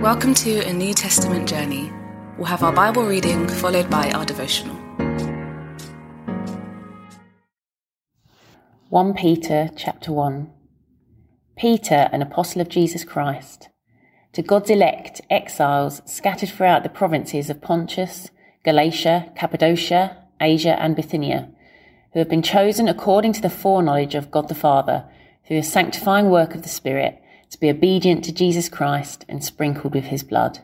Welcome to a New Testament journey. We'll have our Bible reading followed by our devotional. 1 Peter chapter 1 Peter, an apostle of Jesus Christ, to God's elect exiles scattered throughout the provinces of Pontus, Galatia, Cappadocia, Asia, and Bithynia, who have been chosen according to the foreknowledge of God the Father, through the sanctifying work of the Spirit to be obedient to Jesus Christ and sprinkled with his blood.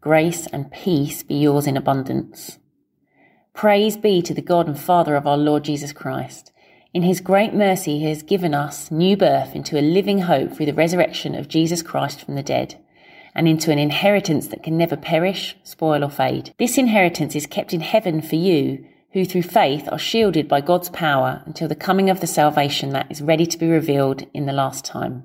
Grace and peace be yours in abundance. Praise be to the God and Father of our Lord Jesus Christ. In his great mercy, he has given us new birth into a living hope through the resurrection of Jesus Christ from the dead, and into an inheritance that can never perish, spoil, or fade. This inheritance is kept in heaven for you, who through faith are shielded by God's power until the coming of the salvation that is ready to be revealed in the last time.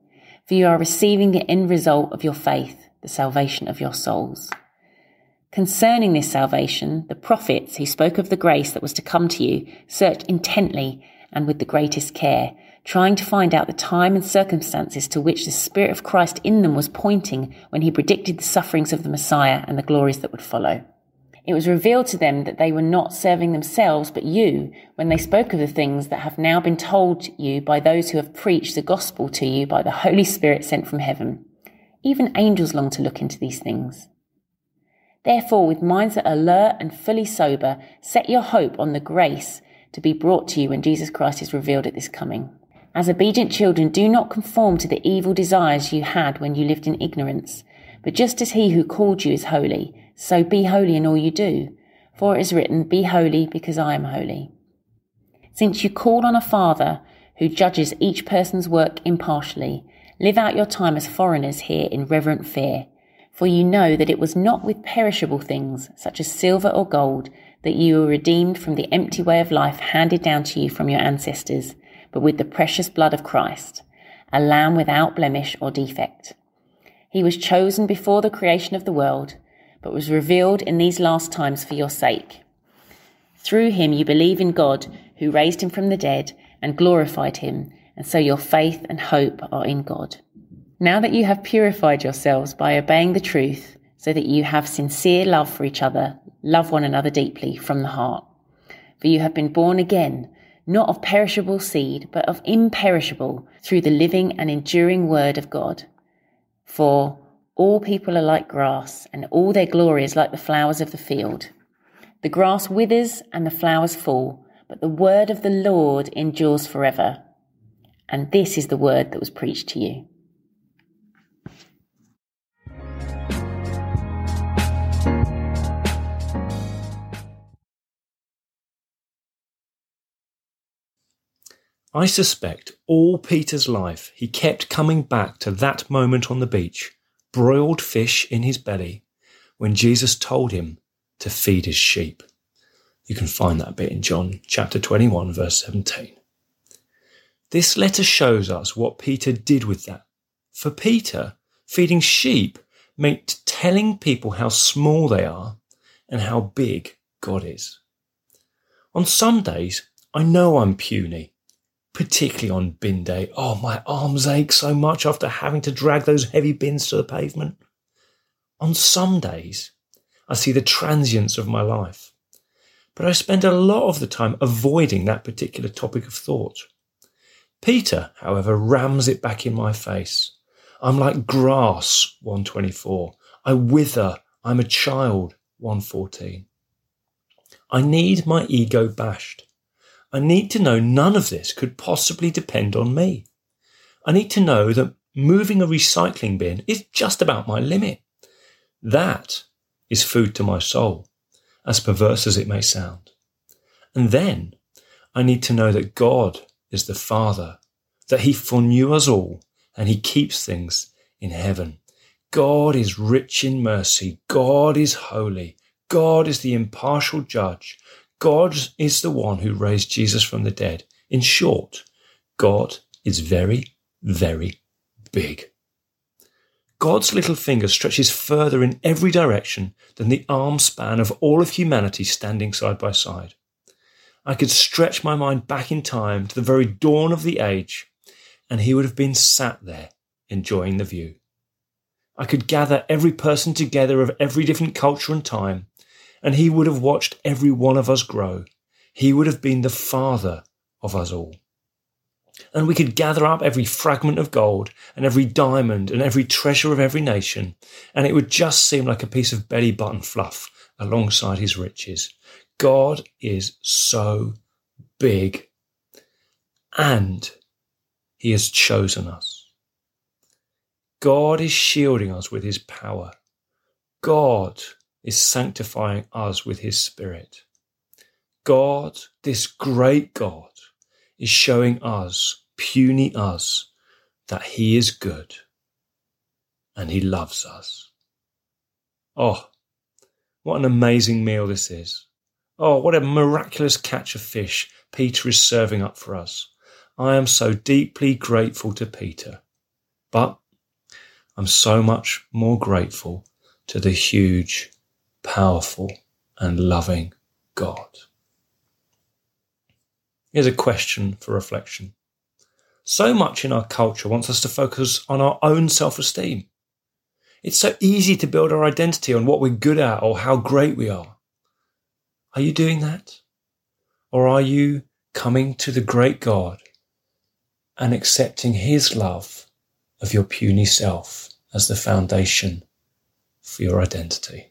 for you are receiving the end result of your faith, the salvation of your souls. Concerning this salvation, the prophets who spoke of the grace that was to come to you searched intently and with the greatest care, trying to find out the time and circumstances to which the Spirit of Christ in them was pointing when he predicted the sufferings of the Messiah and the glories that would follow. It was revealed to them that they were not serving themselves, but you, when they spoke of the things that have now been told you by those who have preached the gospel to you by the Holy Spirit sent from heaven. Even angels long to look into these things. Therefore, with minds that are alert and fully sober, set your hope on the grace to be brought to you when Jesus Christ is revealed at this coming. As obedient children, do not conform to the evil desires you had when you lived in ignorance, but just as he who called you is holy, so be holy in all you do. For it is written, Be holy because I am holy. Since you call on a Father who judges each person's work impartially, live out your time as foreigners here in reverent fear. For you know that it was not with perishable things, such as silver or gold, that you were redeemed from the empty way of life handed down to you from your ancestors, but with the precious blood of Christ, a lamb without blemish or defect. He was chosen before the creation of the world but was revealed in these last times for your sake. Through him you believe in God, who raised him from the dead and glorified him, and so your faith and hope are in God. Now that you have purified yourselves by obeying the truth, so that you have sincere love for each other, love one another deeply from the heart. For you have been born again, not of perishable seed, but of imperishable, through the living and enduring word of God. For all people are like grass, and all their glory is like the flowers of the field. The grass withers and the flowers fall, but the word of the Lord endures forever. And this is the word that was preached to you. I suspect all Peter's life he kept coming back to that moment on the beach broiled fish in his belly when Jesus told him to feed his sheep. You can find that bit in John chapter 21, verse 17. This letter shows us what Peter did with that. For Peter, feeding sheep meant telling people how small they are and how big God is. On some days, I know I'm puny particularly on bin day. Oh, my arms ache so much after having to drag those heavy bins to the pavement. On some days, I see the transience of my life, but I spend a lot of the time avoiding that particular topic of thought. Peter, however, rams it back in my face. I'm like grass, 124. I wither. I'm a child, 114. I need my ego bashed. I need to know none of this could possibly depend on me. I need to know that moving a recycling bin is just about my limit. That is food to my soul, as perverse as it may sound. And then I need to know that God is the Father, that He foreknew us all and He keeps things in heaven. God is rich in mercy. God is holy. God is the impartial judge. God is the one who raised Jesus from the dead. In short, God is very, very big. God's little finger stretches further in every direction than the arm span of all of humanity standing side by side. I could stretch my mind back in time to the very dawn of the age, and he would have been sat there enjoying the view. I could gather every person together of every different culture and time, and he would have watched every one of us grow. He would have been the father of us all. And we could gather up every fragment of gold and every diamond and every treasure of every nation, and it would just seem like a piece of belly button fluff alongside his riches. God is so big, and he has chosen us. God is shielding us with his power. God is sanctifying us with his spirit. God, this great God, is showing us, puny us, that he is good and he loves us. Oh, what an amazing meal this is. Oh, what a miraculous catch of fish Peter is serving up for us. I am so deeply grateful to Peter. But I'm so much more grateful to the huge, powerful, and loving God. Here's a question for reflection. So much in our culture wants us to focus on our own self esteem. It's so easy to build our identity on what we're good at or how great we are. Are you doing that? Or are you coming to the great God and accepting His love of your puny self as the foundation for your identity.